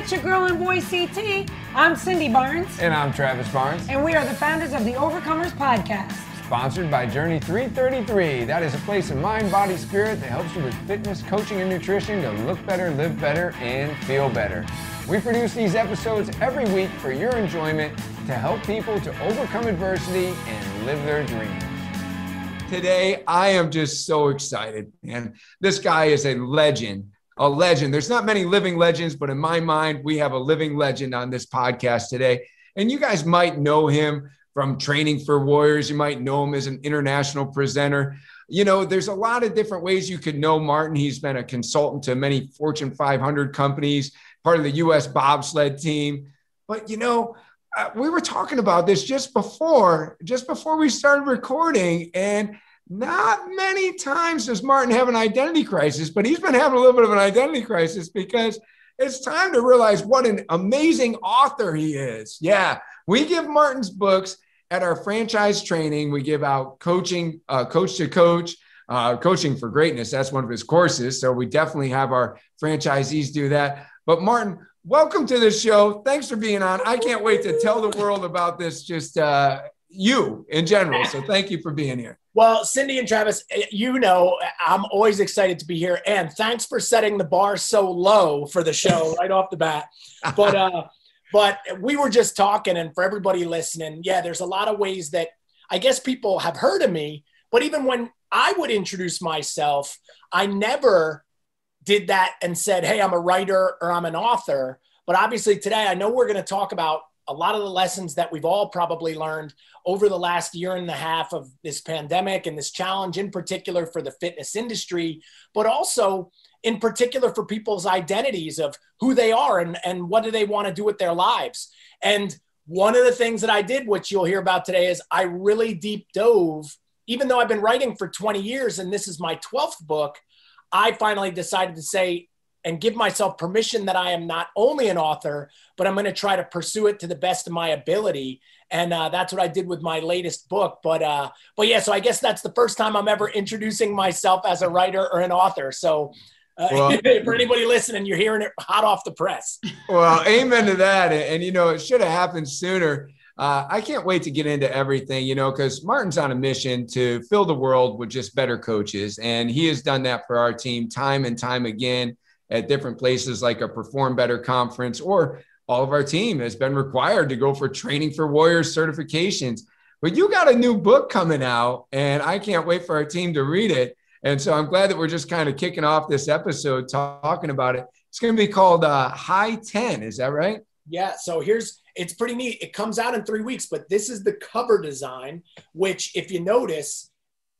it's your girl and boy CT. I'm Cindy Barnes. And I'm Travis Barnes. And we are the founders of the Overcomers Podcast. Sponsored by Journey 333. That is a place of mind, body, spirit that helps you with fitness, coaching, and nutrition to look better, live better, and feel better. We produce these episodes every week for your enjoyment to help people to overcome adversity and live their dreams. Today, I am just so excited, and this guy is a legend a legend. There's not many living legends, but in my mind, we have a living legend on this podcast today. And you guys might know him from training for Warriors. You might know him as an international presenter. You know, there's a lot of different ways you could know Martin. He's been a consultant to many Fortune 500 companies, part of the US bobsled team. But, you know, uh, we were talking about this just before, just before we started recording. And not many times does Martin have an identity crisis, but he's been having a little bit of an identity crisis because it's time to realize what an amazing author he is. Yeah, we give Martin's books at our franchise training. We give out coaching, uh, coach to coach, uh, coaching for greatness. That's one of his courses. So we definitely have our franchisees do that. But Martin, welcome to the show. Thanks for being on. I can't wait to tell the world about this. Just uh, you in general. So thank you for being here. Well, Cindy and Travis, eh, you know, I'm always excited to be here. And thanks for setting the bar so low for the show right off the bat. But, uh, but we were just talking, and for everybody listening, yeah, there's a lot of ways that I guess people have heard of me. But even when I would introduce myself, I never did that and said, hey, I'm a writer or I'm an author. But obviously, today, I know we're going to talk about a lot of the lessons that we've all probably learned over the last year and a half of this pandemic and this challenge, in particular for the fitness industry, but also in particular for people's identities of who they are and, and what do they want to do with their lives. And one of the things that I did, which you'll hear about today, is I really deep dove, even though I've been writing for 20 years and this is my 12th book, I finally decided to say, and give myself permission that I am not only an author, but I'm going to try to pursue it to the best of my ability. And uh, that's what I did with my latest book. But uh, but yeah, so I guess that's the first time I'm ever introducing myself as a writer or an author. So. Uh, well, for anybody listening, you're hearing it hot off the press. Well, amen to that. And, and you know, it should have happened sooner. Uh, I can't wait to get into everything, you know, because Martin's on a mission to fill the world with just better coaches. And he has done that for our team time and time again at different places like a Perform Better conference, or all of our team has been required to go for training for Warriors certifications. But you got a new book coming out, and I can't wait for our team to read it. And so I'm glad that we're just kind of kicking off this episode talking about it. It's going to be called uh, High 10. Is that right? Yeah. So here's it's pretty neat. It comes out in three weeks, but this is the cover design, which, if you notice,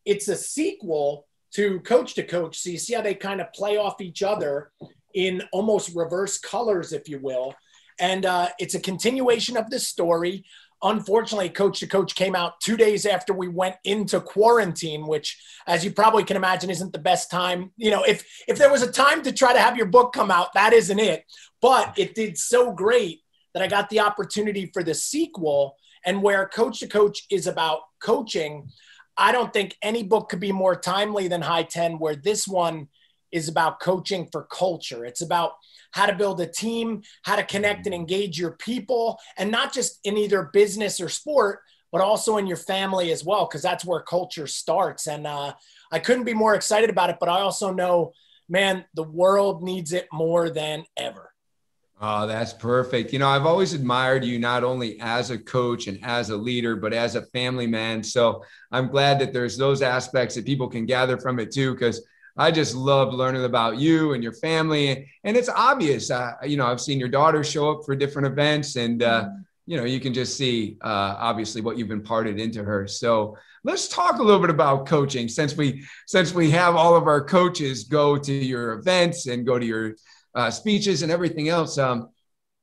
it's a sequel to coach to coach. So you see how they kind of play off each other in almost reverse colors, if you will. And uh, it's a continuation of this story. Unfortunately, Coach to Coach came out two days after we went into quarantine, which, as you probably can imagine, isn't the best time. You know, if if there was a time to try to have your book come out, that isn't it. But it did so great that I got the opportunity for the sequel, and where Coach to Coach is about coaching. I don't think any book could be more timely than High 10, where this one is about coaching for culture. It's about how to build a team, how to connect and engage your people, and not just in either business or sport, but also in your family as well, because that's where culture starts. And uh, I couldn't be more excited about it, but I also know, man, the world needs it more than ever. Oh, that's perfect. You know, I've always admired you not only as a coach and as a leader, but as a family man. So I'm glad that there's those aspects that people can gather from it too, because I just love learning about you and your family. And it's obvious, uh, you know, I've seen your daughter show up for different events and, uh, mm-hmm. you know, you can just see uh, obviously what you've imparted into her. So let's talk a little bit about coaching since we since we have all of our coaches go to your events and go to your uh, speeches and everything else. Um,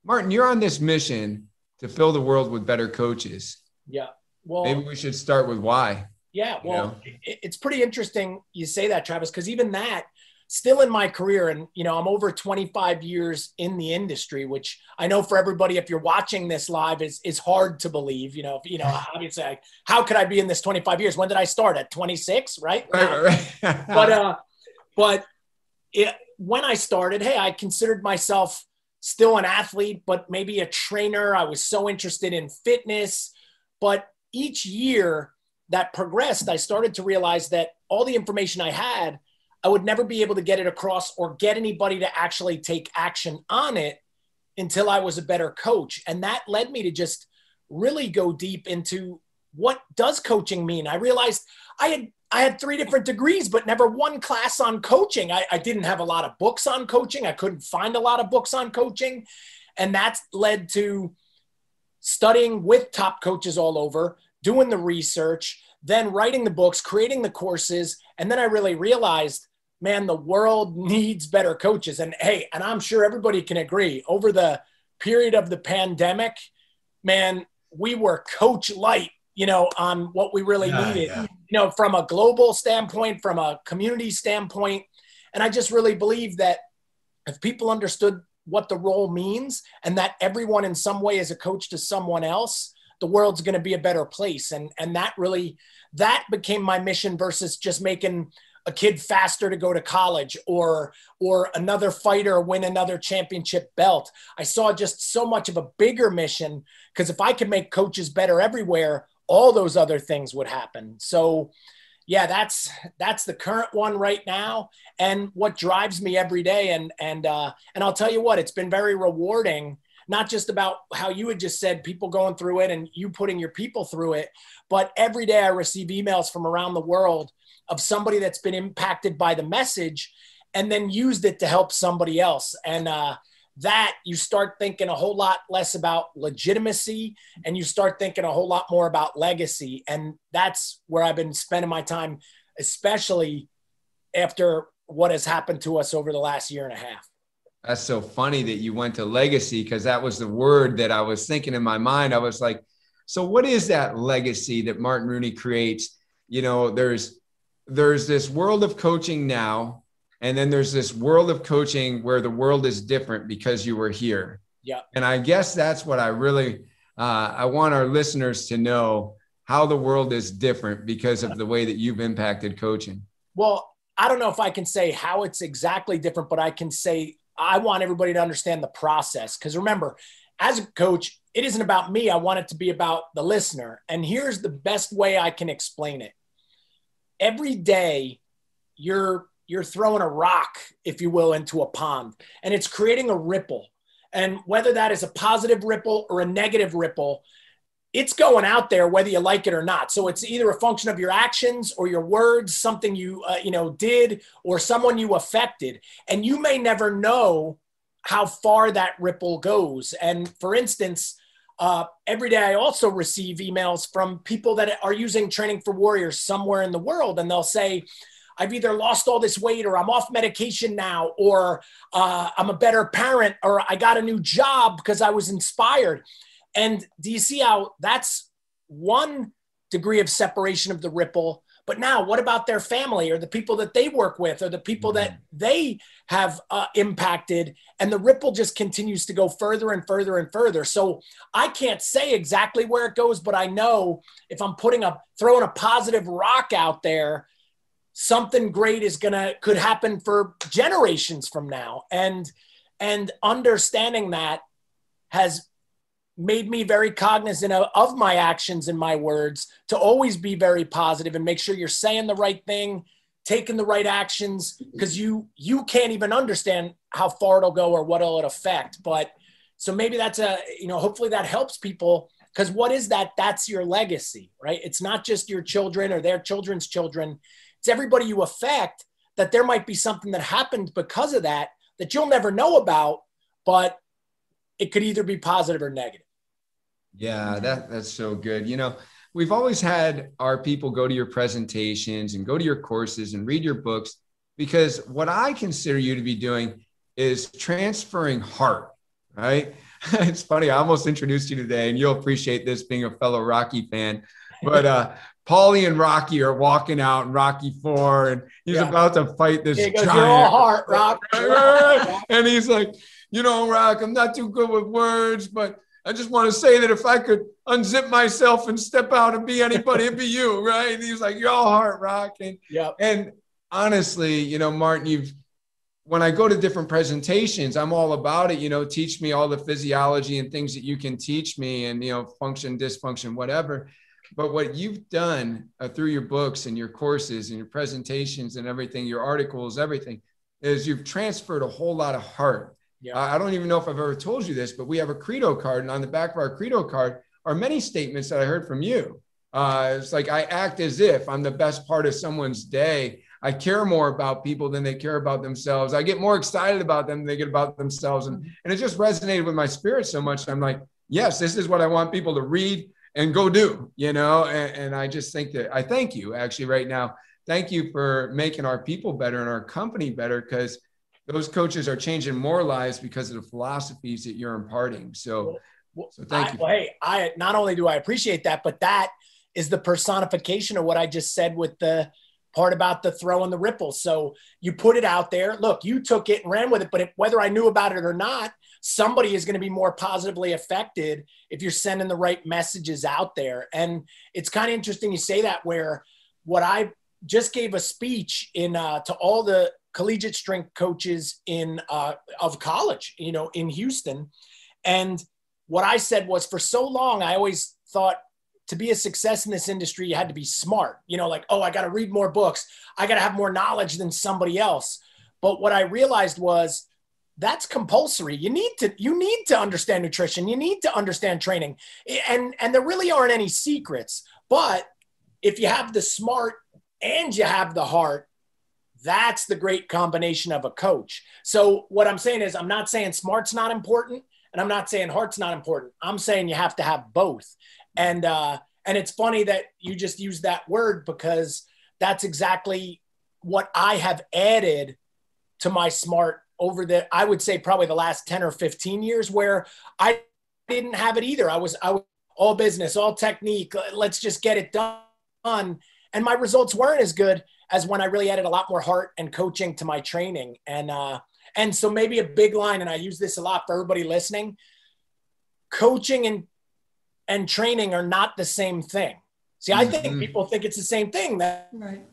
Martin, you're on this mission to fill the world with better coaches. Yeah. Well, maybe we should start with why. Yeah. Well, you know? it's pretty interesting you say that, Travis, because even that, still in my career, and you know, I'm over 25 years in the industry, which I know for everybody, if you're watching this live, is is hard to believe. You know, you know, obviously, I, how could I be in this 25 years? When did I start? At 26, right? Right. right. but uh, but it when I started, hey, I considered myself still an athlete, but maybe a trainer. I was so interested in fitness. But each year that progressed, I started to realize that all the information I had, I would never be able to get it across or get anybody to actually take action on it until I was a better coach. And that led me to just really go deep into what does coaching mean. I realized I had I had three different degrees, but never one class on coaching. I, I didn't have a lot of books on coaching. I couldn't find a lot of books on coaching. And that's led to studying with top coaches all over, doing the research, then writing the books, creating the courses. And then I really realized, man, the world needs better coaches. And hey, and I'm sure everybody can agree over the period of the pandemic, man, we were coach light you know, on what we really yeah, needed, yeah. you know, from a global standpoint, from a community standpoint. And I just really believe that if people understood what the role means and that everyone in some way is a coach to someone else, the world's going to be a better place. And, and that really, that became my mission versus just making a kid faster to go to college or or another fighter win another championship belt. I saw just so much of a bigger mission because if I could make coaches better everywhere, all those other things would happen. So yeah, that's that's the current one right now, and what drives me every day. And and uh, and I'll tell you what, it's been very rewarding. Not just about how you had just said, people going through it and you putting your people through it, but every day I receive emails from around the world of somebody that's been impacted by the message and then used it to help somebody else. And uh, that you start thinking a whole lot less about legitimacy and you start thinking a whole lot more about legacy. And that's where I've been spending my time, especially after what has happened to us over the last year and a half. That's so funny that you went to legacy because that was the word that I was thinking in my mind. I was like, so what is that legacy that Martin Rooney creates? You know, there's there's this world of coaching now and then there's this world of coaching where the world is different because you were here. Yeah. And I guess that's what I really uh, I want our listeners to know how the world is different because of the way that you've impacted coaching. Well, I don't know if I can say how it's exactly different, but I can say I want everybody to understand the process. Because remember, as a coach, it isn't about me. I want it to be about the listener. And here's the best way I can explain it. Every day, you're you're throwing a rock, if you will, into a pond and it's creating a ripple. And whether that is a positive ripple or a negative ripple, it's going out there whether you like it or not. So it's either a function of your actions or your words, something you uh, you know did or someone you affected, and you may never know how far that ripple goes. And for instance, uh, every day I also receive emails from people that are using Training for Warriors somewhere in the world, and they'll say, I've either lost all this weight or I'm off medication now, or uh, I'm a better parent, or I got a new job because I was inspired. And do you see how that's one degree of separation of the ripple? But now, what about their family or the people that they work with or the people that mm-hmm. they have uh, impacted? And the ripple just continues to go further and further and further. So I can't say exactly where it goes, but I know if I'm putting a throwing a positive rock out there, something great is gonna could happen for generations from now. And and understanding that has made me very cognizant of, of, my actions and my words to always be very positive and make sure you're saying the right thing taking the right actions because you you can't even understand how far it'll go or what it'll affect. But so maybe that's a you know hopefully that helps people because what is that? That's your legacy right? It's not just your children or their children's children it's everybody you affect that there might be something that happened because of that that you'll never know about, but it could either be positive or negative. Yeah, that that's so good. You know, we've always had our people go to your presentations and go to your courses and read your books because what I consider you to be doing is transferring heart, right? it's funny. I almost introduced you today, and you'll appreciate this being a fellow Rocky fan. But uh, Paulie and Rocky are walking out in Rocky Four, and he's yeah. about to fight this he goes, giant. heart, Rock. and he's like, you know, Rock, I'm not too good with words, but I just want to say that if I could unzip myself and step out and be anybody, it'd be you, right? And he's like, you're all heart, Rock. And, yep. and honestly, you know, Martin, you've when I go to different presentations, I'm all about it. You know, teach me all the physiology and things that you can teach me, and you know, function, dysfunction, whatever. But what you've done uh, through your books and your courses and your presentations and everything, your articles, everything, is you've transferred a whole lot of heart. Yeah. I don't even know if I've ever told you this, but we have a credo card, and on the back of our credo card are many statements that I heard from you. Uh, it's like I act as if I'm the best part of someone's day. I care more about people than they care about themselves. I get more excited about them than they get about themselves. And, and it just resonated with my spirit so much. I'm like, yes, this is what I want people to read and go do, you know? And, and I just think that I thank you actually right now. Thank you for making our people better and our company better because those coaches are changing more lives because of the philosophies that you're imparting. So, well, so thank I, you. Well, hey, I not only do I appreciate that, but that is the personification of what I just said with the part about the throw and the ripple. So you put it out there. Look, you took it and ran with it, but if, whether I knew about it or not, somebody is going to be more positively affected if you're sending the right messages out there. And it's kind of interesting you say that where what I just gave a speech in uh, to all the collegiate strength coaches in uh, of college, you know, in Houston, and what I said was for so long I always thought to be a success in this industry, you had to be smart. You know, like, oh, I got to read more books. I got to have more knowledge than somebody else. But what I realized was that's compulsory. You need to you need to understand nutrition. You need to understand training. And and there really aren't any secrets. But if you have the smart and you have the heart, that's the great combination of a coach. So what I'm saying is I'm not saying smart's not important and I'm not saying heart's not important. I'm saying you have to have both. And uh, and it's funny that you just use that word because that's exactly what I have added to my smart over the I would say probably the last 10 or 15 years where I didn't have it either. I was I was all business, all technique. Let's just get it done. And my results weren't as good as when I really added a lot more heart and coaching to my training. And uh, and so maybe a big line, and I use this a lot for everybody listening. Coaching and and training are not the same thing. See, I think mm-hmm. people think it's the same thing. That right.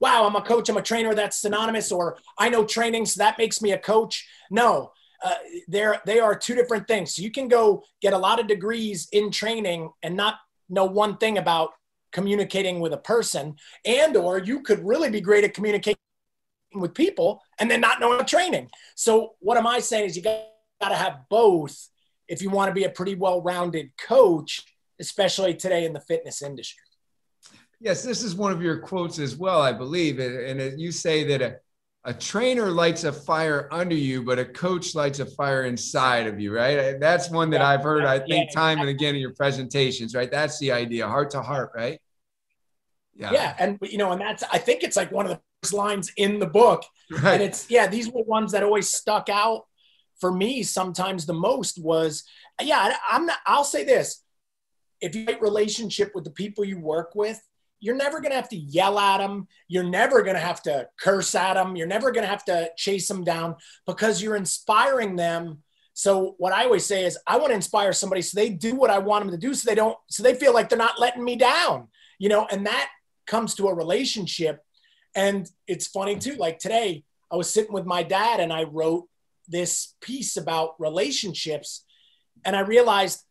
Wow, I'm a coach, I'm a trainer. That's synonymous. Or I know training, so that makes me a coach. No, uh, they're they are two different things. So you can go get a lot of degrees in training and not know one thing about communicating with a person, and or you could really be great at communicating with people and then not knowing training. So what am I saying is you got to have both if you want to be a pretty well-rounded coach, especially today in the fitness industry. Yes, this is one of your quotes as well, I believe. And you say that a, a trainer lights a fire under you, but a coach lights a fire inside of you, right? That's one that I've heard, I think, time and again in your presentations, right? That's the idea, heart to heart, right? Yeah. Yeah. And, you know, and that's, I think it's like one of the first lines in the book. Right. And it's, yeah, these were ones that always stuck out for me sometimes the most was yeah i'm not i'll say this if you have a relationship with the people you work with you're never going to have to yell at them you're never going to have to curse at them you're never going to have to chase them down because you're inspiring them. So what i always say is i want to inspire somebody so they do what i want them to do so they don't so they feel like they're not letting me down you know and that comes to a relationship. And it's funny too like today i was sitting with my dad and i wrote this piece about relationships and i realized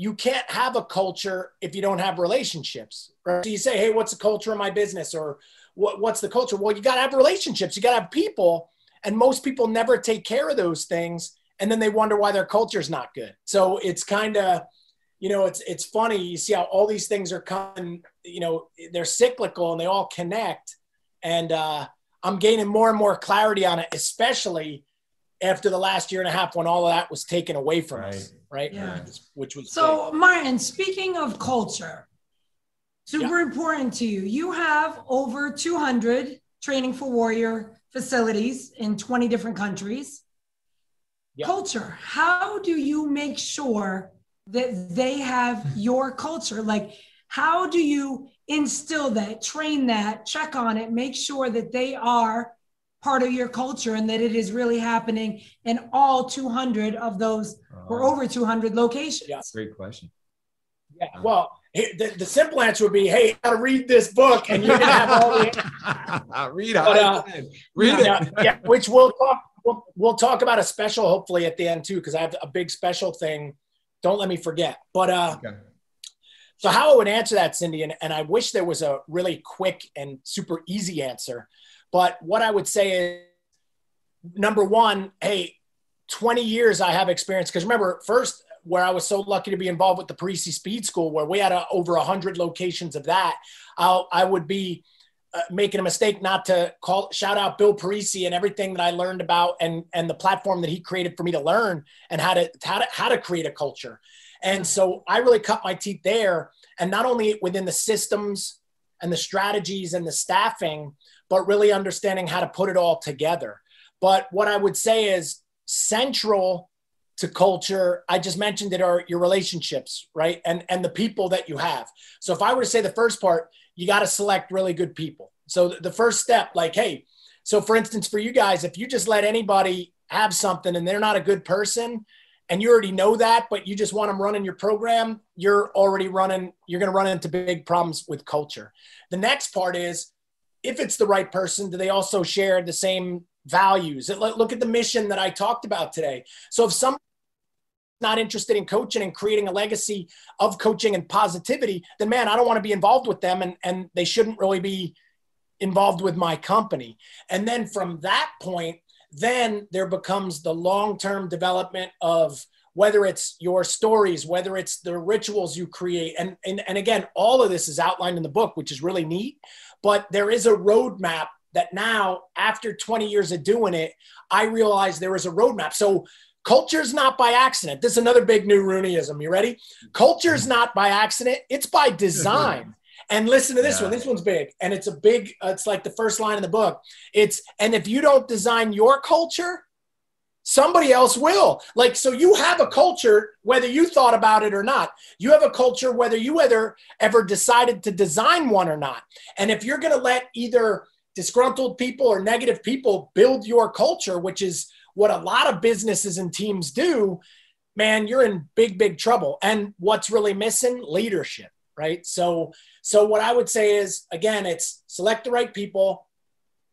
you can't have a culture if you don't have relationships right? so you say hey what's the culture of my business or what, what's the culture well you got to have relationships you got to have people and most people never take care of those things and then they wonder why their culture's not good so it's kind of you know it's it's funny you see how all these things are coming you know they're cyclical and they all connect and uh, i'm gaining more and more clarity on it especially after the last year and a half when all of that was taken away from right. us, right? Yeah. Which was so, Martin. Speaking of culture, super yeah. important to you. You have over 200 training for warrior facilities in 20 different countries. Yeah. Culture. How do you make sure that they have your culture? Like, how do you instill that, train that, check on it, make sure that they are part of your culture and that it is really happening in all 200 of those uh, or uh-huh. over 200 locations? Yeah. Great question. Yeah. Well, the, the simple answer would be, hey, you gotta read this book and you're gonna have all the read, but, uh, read yeah, it. yeah, which we'll talk we'll, we'll talk about a special hopefully at the end too, because I have a big special thing. Don't let me forget. But uh okay. so how I would answer that, Cindy, and, and I wish there was a really quick and super easy answer. But what I would say is number one, hey, 20 years I have experience. Because remember, first where I was so lucky to be involved with the Parisi Speed School, where we had a, over 100 locations of that, I'll, I would be uh, making a mistake not to call shout out Bill Parisi and everything that I learned about and and the platform that he created for me to learn and how to how to how to create a culture. And so I really cut my teeth there, and not only within the systems and the strategies and the staffing, but really understanding how to put it all together. But what I would say is central to culture i just mentioned it are your relationships right? And and the people that you have. So if i were to say the first part you got to select really good people. So the first step like hey so for instance for you guys if you just let anybody have something and they're not a good person and you already know that but you just want them running your program you're already running you're going to run into big problems with culture. The next part is if it's the right person do they also share the same values look at the mission that i talked about today so if some not interested in coaching and creating a legacy of coaching and positivity, then man, I don't want to be involved with them and, and they shouldn't really be involved with my company. And then from that point, then there becomes the long-term development of whether it's your stories, whether it's the rituals you create. And, and, and again, all of this is outlined in the book, which is really neat. But there is a roadmap that now, after 20 years of doing it, I realize there is a roadmap. So Culture is not by accident. This is another big new Rooneyism. You ready? Culture is not by accident, it's by design. And listen to this yeah. one. This one's big. And it's a big, uh, it's like the first line in the book. It's, and if you don't design your culture, somebody else will. Like, so you have a culture, whether you thought about it or not. You have a culture, whether you ever, ever decided to design one or not. And if you're going to let either disgruntled people or negative people build your culture, which is what a lot of businesses and teams do, man, you're in big, big trouble. And what's really missing? Leadership, right? So, so what I would say is, again, it's select the right people.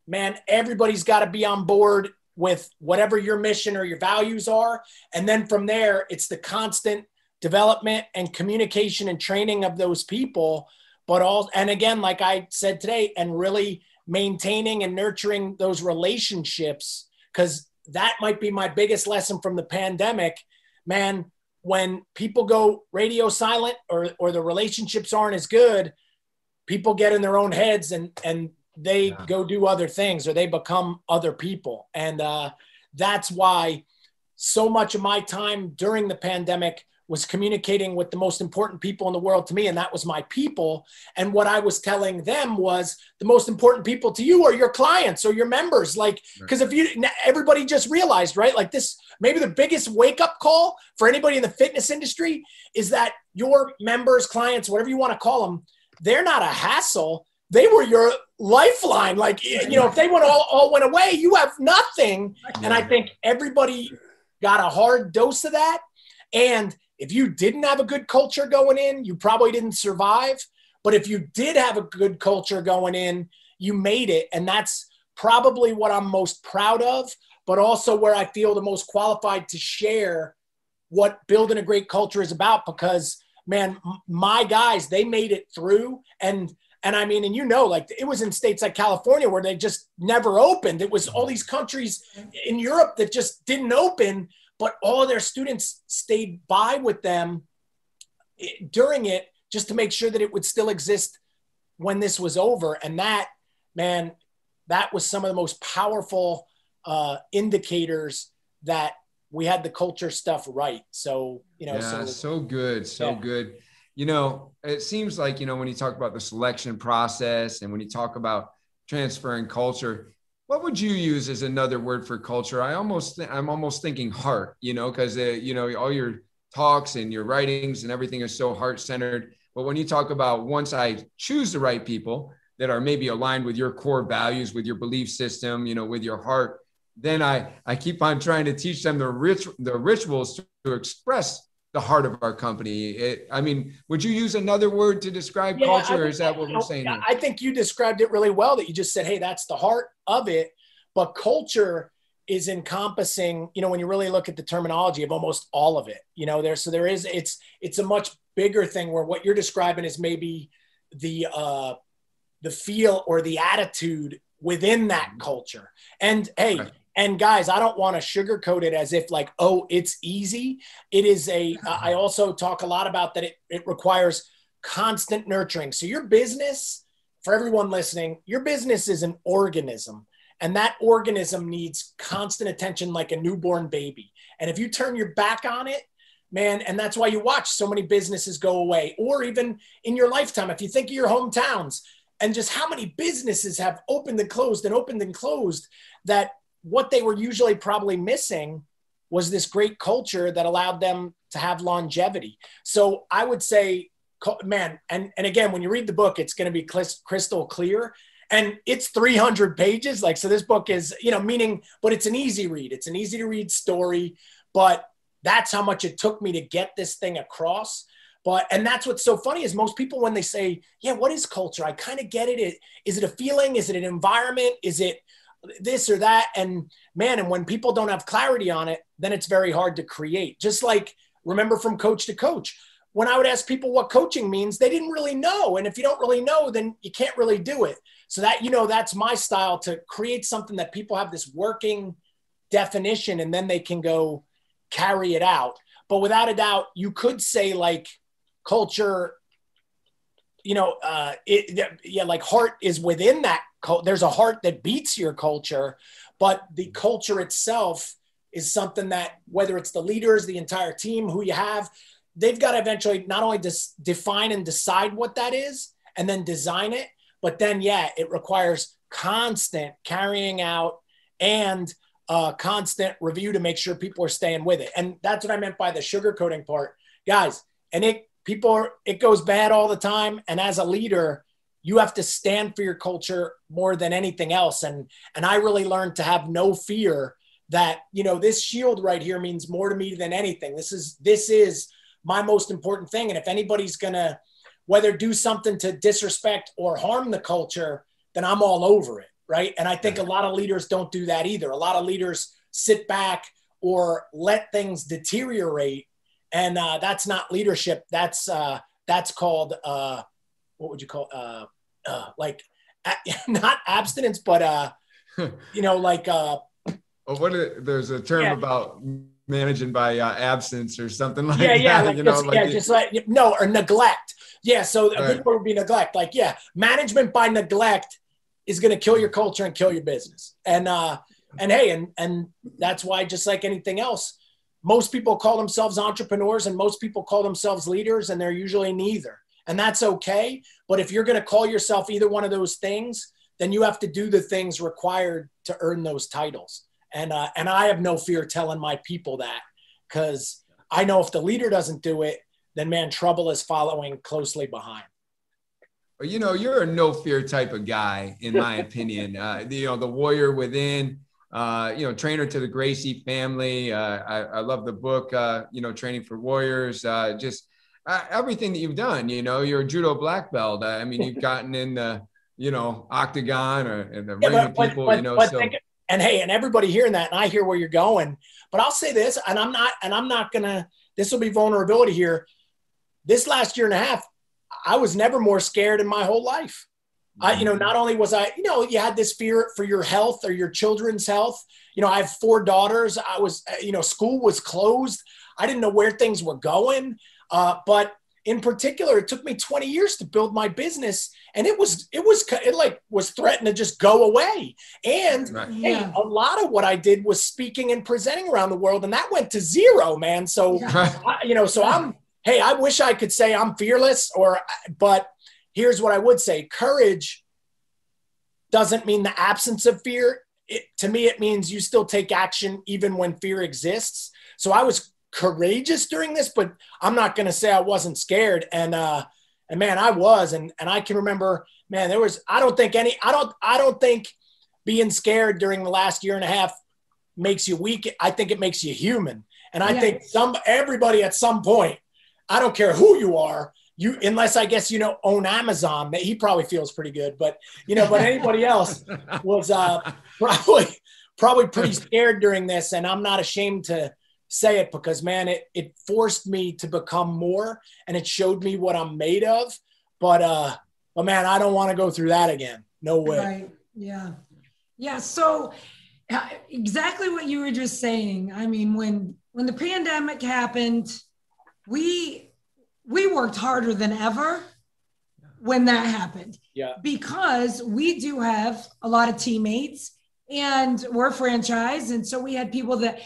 Man, everybody's got to be on board with whatever your mission or your values are. And then from there, it's the constant development and communication and training of those people. But all, and again, like I said today, and really maintaining and nurturing those relationships because that might be my biggest lesson from the pandemic. Man, when people go radio silent or, or the relationships aren't as good, people get in their own heads and, and they yeah. go do other things or they become other people. And uh, that's why so much of my time during the pandemic was communicating with the most important people in the world to me, and that was my people. And what I was telling them was the most important people to you are your clients or your members. Like, because if you, everybody just realized, right? Like, this maybe the biggest wake up call for anybody in the fitness industry is that your members, clients, whatever you want to call them, they're not a hassle. They were your lifeline. Like, you know, if they went all, all went away, you have nothing. And I think everybody got a hard dose of that. And if you didn't have a good culture going in, you probably didn't survive. But if you did have a good culture going in, you made it. And that's probably what I'm most proud of, but also where I feel the most qualified to share what building a great culture is about because man my guys they made it through and and i mean and you know like it was in states like california where they just never opened it was all these countries in europe that just didn't open but all of their students stayed by with them during it just to make sure that it would still exist when this was over. And that, man, that was some of the most powerful uh, indicators that we had the culture stuff right. So, you know, yeah, so, so good, so yeah. good. You know, it seems like, you know, when you talk about the selection process and when you talk about transferring culture, what would you use as another word for culture? I almost I'm almost thinking heart, you know, because uh, you know all your talks and your writings and everything is so heart centered. But when you talk about once I choose the right people that are maybe aligned with your core values, with your belief system, you know, with your heart, then I I keep on trying to teach them the rich the rituals to express the heart of our company. It, I mean, would you use another word to describe yeah, culture, or is that what we're saying? I think you described it really well. That you just said, "Hey, that's the heart of it." But culture is encompassing. You know, when you really look at the terminology of almost all of it. You know, there so there is. It's it's a much bigger thing where what you're describing is maybe the uh, the feel or the attitude within that culture. And hey, right. And guys, I don't want to sugarcoat it as if like, oh, it's easy. It is a. I mm-hmm. also talk a lot about that. It, it requires constant nurturing. So your business, for everyone listening, your business is an organism, and that organism needs constant attention, like a newborn baby. And if you turn your back on it, man, and that's why you watch so many businesses go away, or even in your lifetime, if you think of your hometowns and just how many businesses have opened and closed and opened and closed that what they were usually probably missing was this great culture that allowed them to have longevity. So I would say, man, and, and again, when you read the book, it's going to be crystal clear and it's 300 pages. Like, so this book is, you know, meaning, but it's an easy read. It's an easy to read story, but that's how much it took me to get this thing across. But, and that's what's so funny is most people, when they say, yeah, what is culture? I kind of get it. Is it a feeling? Is it an environment? Is it, this or that. And man, and when people don't have clarity on it, then it's very hard to create. Just like remember from coach to coach. When I would ask people what coaching means, they didn't really know. And if you don't really know, then you can't really do it. So that, you know, that's my style to create something that people have this working definition and then they can go carry it out. But without a doubt, you could say like culture you know, uh, it, yeah, like heart is within that. There's a heart that beats your culture, but the culture itself is something that whether it's the leaders, the entire team, who you have, they've got to eventually not only just define and decide what that is, and then design it, but then yeah, it requires constant carrying out and uh, constant review to make sure people are staying with it. And that's what I meant by the sugarcoating part, guys. And it people are, it goes bad all the time and as a leader you have to stand for your culture more than anything else. And and i really learned to have no fear that you know this shield right here means more to me than anything. This is this is my most important thing. And if anybody's gonna whether do something to disrespect or harm the culture then i'm all over it right? And i think a lot of leaders don't do that either. A lot of leaders sit back or let things deteriorate. And uh, that's not leadership. That's uh, that's called uh, what would you call uh, like not abstinence, but uh, you know, like uh, well, what are, there's a term yeah. about managing by uh, absence or something like yeah, yeah. Like you just, know, like yeah, just like no or neglect. Yeah, so a good word would be neglect. Like yeah, management by neglect is going to kill your culture and kill your business. And uh, and hey, and and that's why just like anything else, most people call themselves entrepreneurs and most people call themselves leaders and they're usually neither and that's okay but if you're going to call yourself either one of those things then you have to do the things required to earn those titles and uh, and i have no fear telling my people that because i know if the leader doesn't do it then man trouble is following closely behind you know you're a no fear type of guy in my opinion uh, you know the warrior within uh, you know, trainer to the Gracie family. Uh, I, I, love the book, uh, you know, Training for Warriors. Uh, just uh, everything that you've done. You know, you're a judo black belt. I mean, you've gotten in the, you know, octagon or in the yeah, ring of people. But, you know, so. Think, and hey, and everybody hearing that, and I hear where you're going. But I'll say this, and I'm not, and I'm not gonna. This will be vulnerability here. This last year and a half, I was never more scared in my whole life. I, you know, not only was I, you know, you had this fear for your health or your children's health. You know, I have four daughters. I was, you know, school was closed. I didn't know where things were going. Uh, but in particular, it took me 20 years to build my business, and it was, it was, it like was threatened to just go away. And right. hey, yeah. a lot of what I did was speaking and presenting around the world, and that went to zero, man. So, yeah. I, you know, so yeah. I'm, hey, I wish I could say I'm fearless, or, but here's what I would say courage doesn't mean the absence of fear. It, to me, it means you still take action even when fear exists. So I was courageous during this, but I'm not going to say I wasn't scared. And, uh, and man, I was, and, and I can remember, man, there was, I don't think any, I don't, I don't think being scared during the last year and a half makes you weak. I think it makes you human. And I think some everybody at some point, I don't care who you are, you unless I guess you know own Amazon, he probably feels pretty good. But you know, but anybody else was uh, probably probably pretty scared during this, and I'm not ashamed to say it because man, it it forced me to become more, and it showed me what I'm made of. But uh, but man, I don't want to go through that again. No way. Right. Yeah. Yeah. So uh, exactly what you were just saying. I mean, when when the pandemic happened, we we worked harder than ever when that happened. Yeah. Because we do have a lot of teammates and we're a franchise. And so we had people that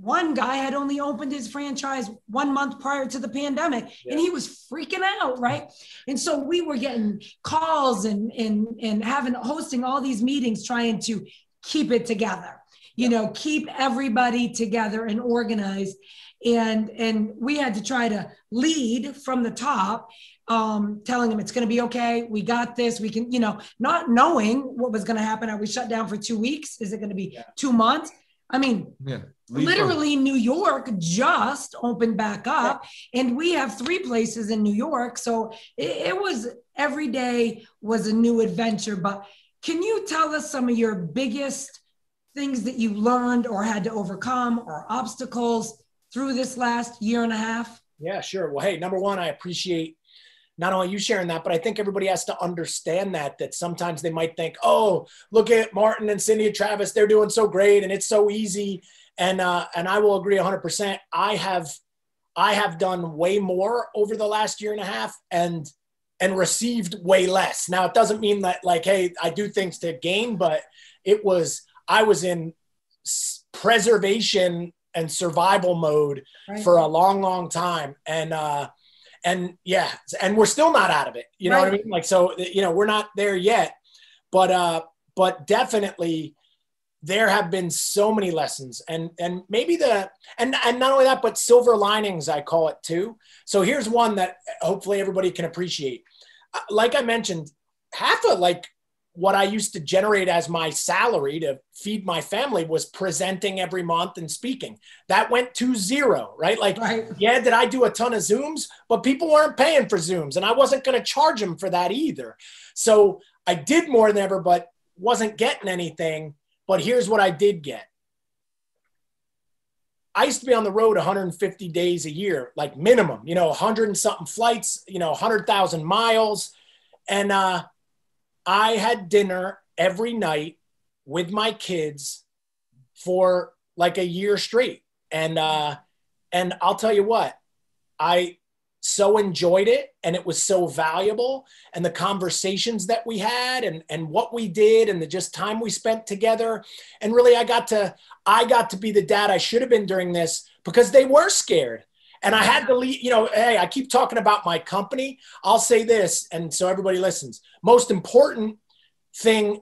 one guy had only opened his franchise one month prior to the pandemic yeah. and he was freaking out. Right. And so we were getting calls and, and, and having hosting all these meetings trying to keep it together, you know, keep everybody together and organized. And, and we had to try to lead from the top um, telling them it's going to be okay. We got this. We can, you know, not knowing what was going to happen. Are we shut down for two weeks? Is it going to be yeah. two months? I mean, yeah. literally, New York just opened back up, yeah. and we have three places in New York. So it, it was every day was a new adventure. But can you tell us some of your biggest things that you learned or had to overcome or obstacles through this last year and a half? Yeah, sure. Well, hey, number one, I appreciate not only you sharing that, but I think everybody has to understand that, that sometimes they might think, oh, look at Martin and Cindy and Travis, they're doing so great and it's so easy. And, uh, and I will agree hundred percent. I have, I have done way more over the last year and a half and, and received way less. Now it doesn't mean that like, Hey, I do things to gain, but it was, I was in preservation and survival mode right. for a long, long time. And, uh, and yeah, and we're still not out of it. You know right. what I mean? Like, so, you know, we're not there yet, but, uh, but definitely there have been so many lessons and, and maybe the, and, and not only that, but silver linings, I call it too. So here's one that hopefully everybody can appreciate. Uh, like I mentioned, half of like what I used to generate as my salary to feed my family was presenting every month and speaking. That went to zero, right? Like, right. yeah, did I do a ton of Zooms? But people weren't paying for Zooms, and I wasn't going to charge them for that either. So I did more than ever, but wasn't getting anything. But here's what I did get. I used to be on the road 150 days a year, like minimum, you know, 100 and something flights, you know, 100,000 miles. And, uh, I had dinner every night with my kids for like a year straight. And uh and I'll tell you what, I so enjoyed it and it was so valuable. And the conversations that we had and and what we did and the just time we spent together. And really I got to I got to be the dad I should have been during this because they were scared and I had to leave, you know, hey, I keep talking about my company. I'll say this, and so everybody listens. Most important thing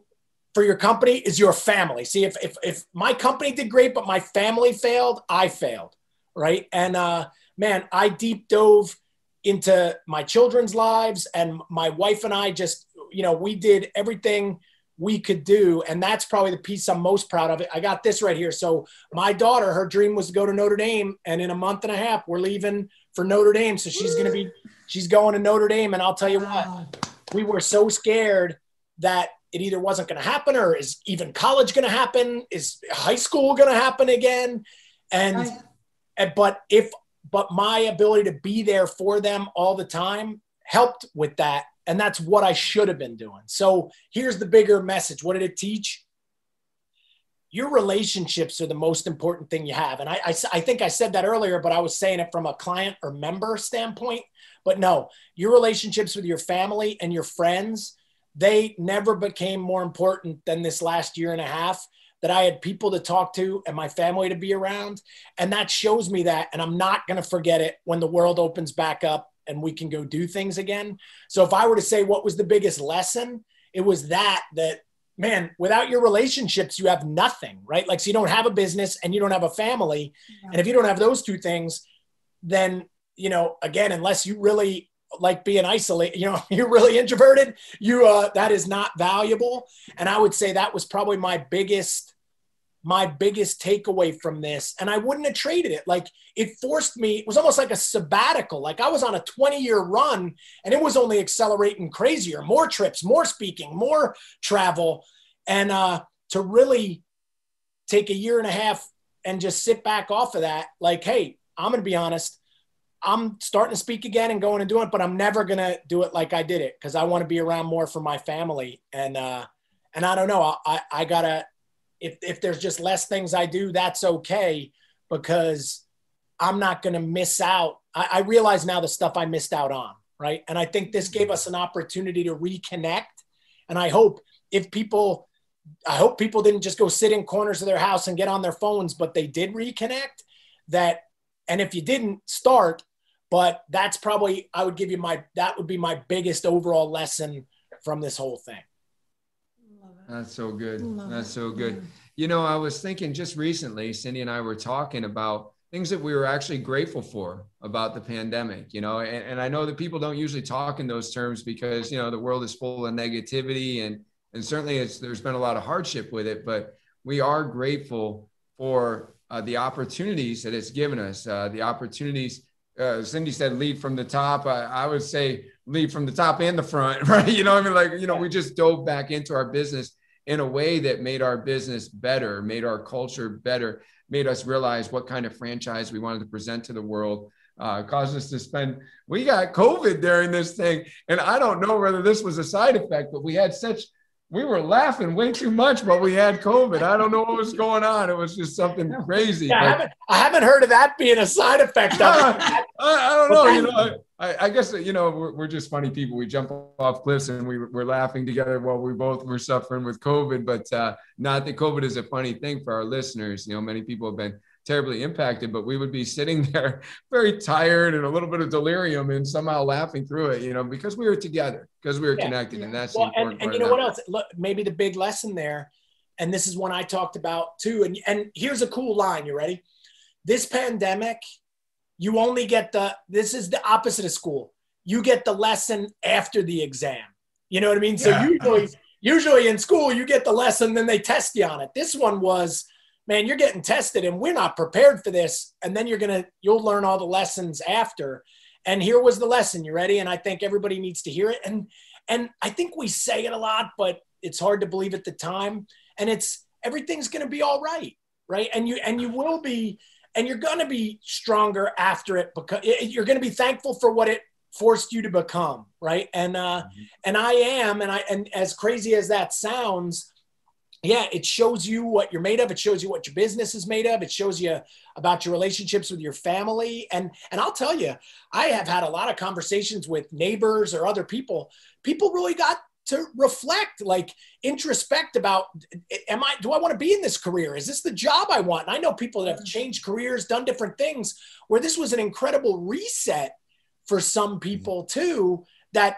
for your company is your family. See, if, if, if my company did great, but my family failed, I failed. Right. And uh, man, I deep dove into my children's lives, and my wife and I just, you know, we did everything we could do. And that's probably the piece I'm most proud of. I got this right here. So my daughter, her dream was to go to Notre Dame. And in a month and a half, we're leaving for Notre Dame. So she's going to be, she's going to Notre Dame. And I'll tell you what, we were so scared that it either wasn't going to happen or is even college going to happen? Is high school going to happen again? And, and, but if, but my ability to be there for them all the time helped with that and that's what I should have been doing. So here's the bigger message. What did it teach? Your relationships are the most important thing you have. And I, I, I, think I said that earlier, but I was saying it from a client or member standpoint. But no, your relationships with your family and your friends, they never became more important than this last year and a half that I had people to talk to and my family to be around. And that shows me that. And I'm not going to forget it when the world opens back up and we can go do things again. So if I were to say what was the biggest lesson, it was that that man, without your relationships, you have nothing, right? Like so you don't have a business and you don't have a family. Yeah. And if you don't have those two things, then you know, again, unless you really like being isolated, you know, you're really introverted, you uh that is not valuable. And I would say that was probably my biggest my biggest takeaway from this. And I wouldn't have traded it. Like it forced me, it was almost like a sabbatical. Like I was on a 20 year run and it was only accelerating crazier, more trips, more speaking, more travel. And uh, to really take a year and a half and just sit back off of that, like, hey, I'm going to be honest. I'm starting to speak again and going and doing it, but I'm never going to do it like I did it because I want to be around more for my family. And, uh, and I don't know, I, I gotta, if if there's just less things I do, that's okay because I'm not going to miss out. I, I, realize now the stuff I missed out on, right? And I think this gave us an opportunity to reconnect. And I hope if people, I hope people didn't just go sit in corners of their house and get on their phones, but they did reconnect. That, and if you didn't start, but that's probably I would give you my that would be my biggest overall lesson from this whole thing. That's so good. Love That's so good. You know, I was thinking just recently, Cindy and I were talking about things that we were actually grateful for about the pandemic, you know, and, and I know that people don't usually talk in those terms because, you know, the world is full of negativity and, and certainly it's, there's been a lot of hardship with it, but we are grateful for uh, the opportunities that it's given us, uh, the opportunities. Uh, Cindy said lead from the top. I, I would say lead from the top and the front, right? You know, I mean, like, you know, we just dove back into our business in a way that made our business better, made our culture better, made us realize what kind of franchise we wanted to present to the world. Uh, caused us to spend. We got COVID during this thing, and I don't know whether this was a side effect, but we had such we were laughing way too much while we had COVID. I don't know what was going on. It was just something crazy. Yeah, I, haven't, I haven't heard of that being a side effect of it. I, I, don't know. You know, I, I guess you know we're, we're, just funny people. We jump off cliffs and we we're laughing together while we both were suffering with COVID. But uh, not that COVID is a funny thing for our listeners. You know, many people have been terribly impacted, but we would be sitting there very tired and a little bit of delirium and somehow laughing through it, you know, because we were together, because we were yeah. connected. And that's well, and, and you know what else? Look, maybe the big lesson there, and this is one I talked about too. And, and here's a cool line. You ready? This pandemic, you only get the, this is the opposite of school. You get the lesson after the exam. You know what I mean? So yeah. usually, usually in school, you get the lesson, then they test you on it. This one was, man, you're getting tested and we're not prepared for this. And then you're going to, you'll learn all the lessons after. And here was the lesson. You ready? And I think everybody needs to hear it. And, and I think we say it a lot, but it's hard to believe at the time. And it's, everything's going to be all right. Right. And you, and you will be, and you're going to be stronger after it because you're going to be thankful for what it forced you to become. Right. And, uh, mm-hmm. and I am, and I, and as crazy as that sounds, yeah, it shows you what you're made of. It shows you what your business is made of. It shows you about your relationships with your family. And and I'll tell you, I have had a lot of conversations with neighbors or other people. People really got to reflect, like introspect about am I do I want to be in this career? Is this the job I want? And I know people that have changed careers, done different things, where this was an incredible reset for some people too, that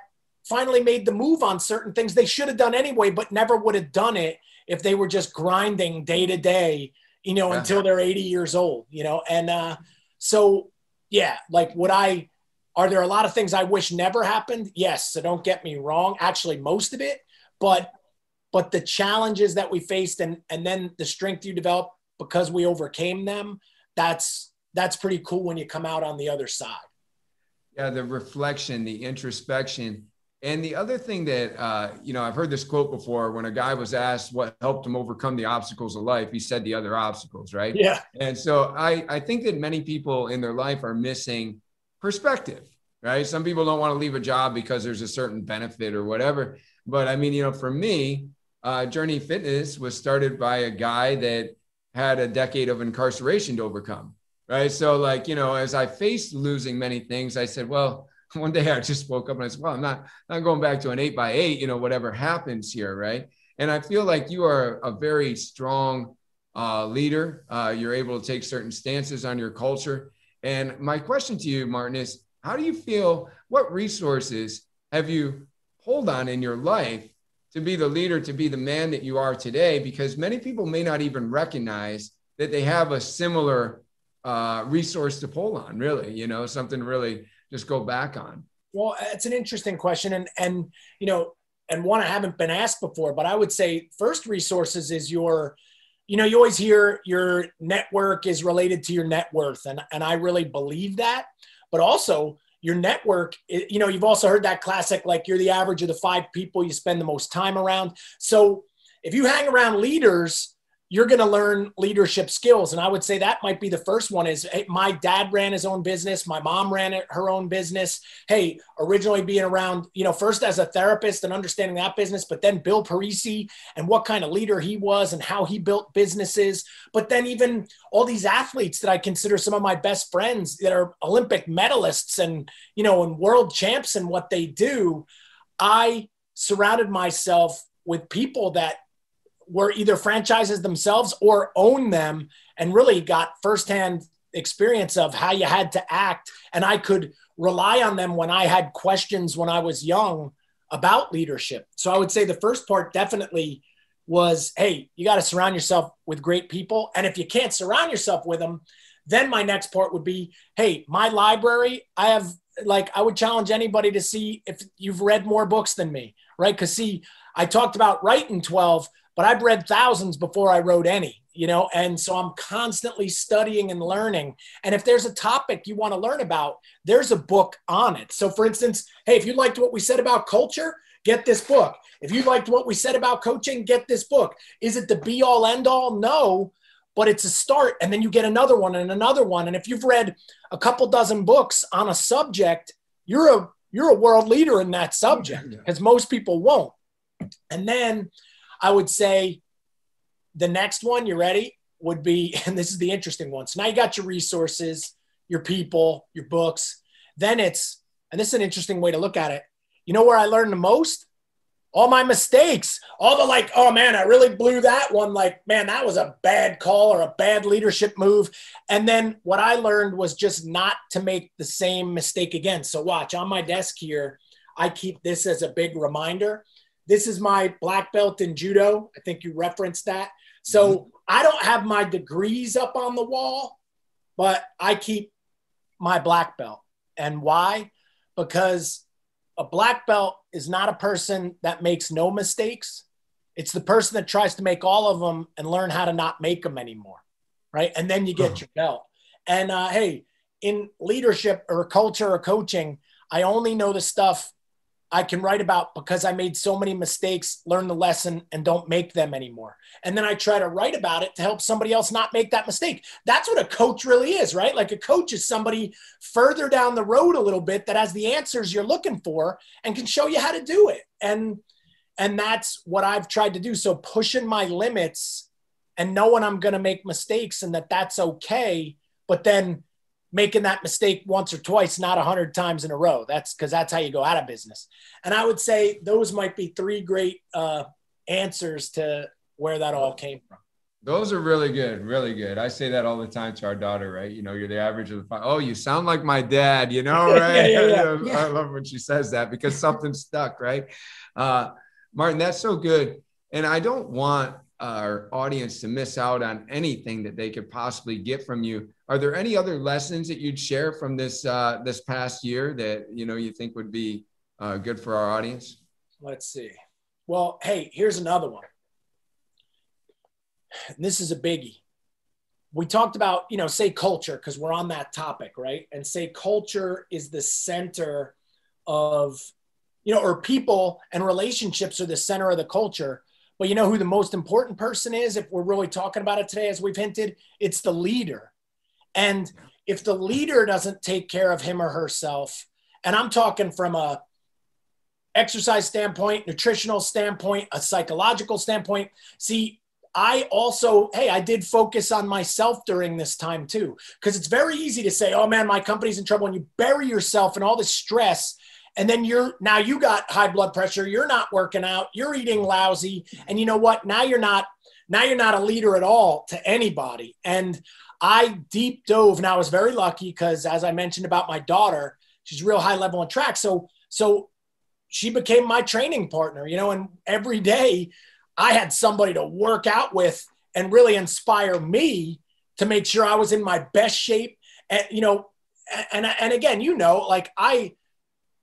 finally made the move on certain things they should have done anyway, but never would have done it if they were just grinding day to day, you know, yeah. until they're 80 years old, you know? And uh, so, yeah, like would I, are there a lot of things I wish never happened? Yes. So don't get me wrong. Actually, most of it, but, but the challenges that we faced and, and then the strength you develop because we overcame them, that's, that's pretty cool when you come out on the other side. Yeah. The reflection, the introspection, and the other thing that, uh, you know, I've heard this quote before when a guy was asked what helped him overcome the obstacles of life, he said the other obstacles, right? Yeah. And so I, I think that many people in their life are missing perspective, right? Some people don't want to leave a job because there's a certain benefit or whatever. But I mean, you know, for me, uh, Journey Fitness was started by a guy that had a decade of incarceration to overcome, right? So, like, you know, as I faced losing many things, I said, well, one day I just woke up and I said, well, I'm not, not going back to an eight by eight, you know, whatever happens here. Right. And I feel like you are a very strong uh, leader. Uh, you're able to take certain stances on your culture. And my question to you, Martin, is how do you feel? What resources have you pulled on in your life to be the leader, to be the man that you are today? Because many people may not even recognize that they have a similar uh, resource to pull on, really, you know, something to really just go back on? Well, it's an interesting question, and and you know, and one I haven't been asked before, but I would say first resources is your you know, you always hear your network is related to your net worth. And, and I really believe that. But also, your network, you know, you've also heard that classic, like you're the average of the five people you spend the most time around. So if you hang around leaders, you're going to learn leadership skills. And i would say that might be the first one is hey, my dad ran his own business. My mom ran her own business. Hey originally being around you know first as a therapist and understanding that business but then bill parisi and what kind of leader he was and how he built businesses. But then even all these athletes that i consider some of my best friends that are olympic medalists and you know and world champs and what they do i surrounded myself with people that were either franchises themselves or own them and really got firsthand experience of how you had to act. And I could rely on them when I had questions when I was young about leadership. So I would say the first part definitely was hey, you got to surround yourself with great people. And if you can't surround yourself with them, then my next part would be hey, my library, I have like, I would challenge anybody to see if you've read more books than me, right? Because see, I talked about writing 12, but I've read thousands before I wrote any, you know, and so I'm constantly studying and learning. And if there's a topic you want to learn about, there's a book on it. So, for instance, hey, if you liked what we said about culture, get this book. If you liked what we said about coaching, get this book. Is it the be all end all? No, but it's a start. And then you get another one and another one. And if you've read a couple dozen books on a subject, you're a you're a world leader in that subject because most people won't. And then I would say the next one, you ready? Would be, and this is the interesting one. So now you got your resources, your people, your books. Then it's, and this is an interesting way to look at it. You know where I learned the most? All my mistakes, all the like, oh man, I really blew that one. Like, man, that was a bad call or a bad leadership move. And then what I learned was just not to make the same mistake again. So, watch on my desk here, I keep this as a big reminder. This is my black belt in judo. I think you referenced that. So mm-hmm. I don't have my degrees up on the wall, but I keep my black belt. And why? Because a black belt is not a person that makes no mistakes. It's the person that tries to make all of them and learn how to not make them anymore. Right. And then you get your belt. And uh, hey, in leadership or culture or coaching, I only know the stuff I can write about because I made so many mistakes, learn the lesson, and don't make them anymore. And then I try to write about it to help somebody else not make that mistake. That's what a coach really is, right? Like a coach is somebody further down the road a little bit that has the answers you're looking for and can show you how to do it. And and that's what I've tried to do. So pushing my limits and knowing I'm going to make mistakes and that that's okay, but then making that mistake once or twice, not a hundred times in a row. That's because that's how you go out of business. And I would say those might be three great uh, answers to where that all came from. Those are really good, really good. I say that all the time to our daughter, right? You know, you're the average of the five. Oh, you sound like my dad, you know, right? yeah, yeah, yeah. I love when she says that because something stuck, right? Uh, Martin, that's so good. And I don't want our audience to miss out on anything that they could possibly get from you. Are there any other lessons that you'd share from this uh, this past year that you know you think would be uh, good for our audience? Let's see. Well, hey, here's another one. This is a biggie. We talked about, you know, say culture because we're on that topic, right? And say culture is the center of, you know, or people and relationships are the center of the culture but you know who the most important person is if we're really talking about it today, as we've hinted? It's the leader. And if the leader doesn't take care of him or herself, and I'm talking from a exercise standpoint, nutritional standpoint, a psychological standpoint. See, I also, hey, I did focus on myself during this time too, because it's very easy to say, oh man, my company's in trouble. And you bury yourself in all this stress and then you're now you got high blood pressure you're not working out you're eating lousy. And you know what? Now you're not now you're not a leader at all to anybody. And i deep dove and i was very lucky because as i mentioned about my daughter she's real high level on track. So so she became my training partner you know and every day i had somebody to work out with and really inspire me to make sure i was in my best shape. And you know and and again you know like i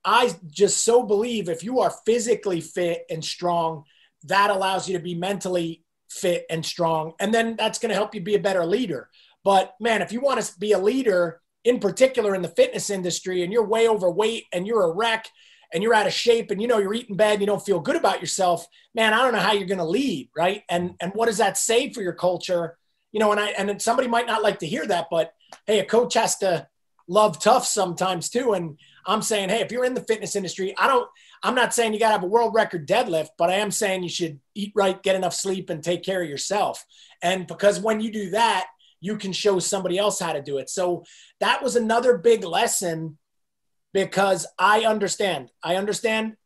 I just so believe if you are physically fit and strong, that allows you to be mentally fit and strong. And then that's going to help you be a better leader. But man, if you want to be a leader, in particular in the fitness industry, and you're way overweight and you're a wreck and you're out of shape and you know you're eating bad and you don't feel good about yourself, man, I don't know how you're going to lead, right? And and what does that say for your culture? You know, and I and somebody might not like to hear that, but hey, a coach has to love tough sometimes too. And I'm saying, hey, if you're in the fitness industry, I don't I'm not saying you got to have a world record deadlift, but I am saying you should eat right, get enough sleep, and take care of yourself. And because when you do that, you can show somebody else how to do it. So that was another big lesson because I understand. I understand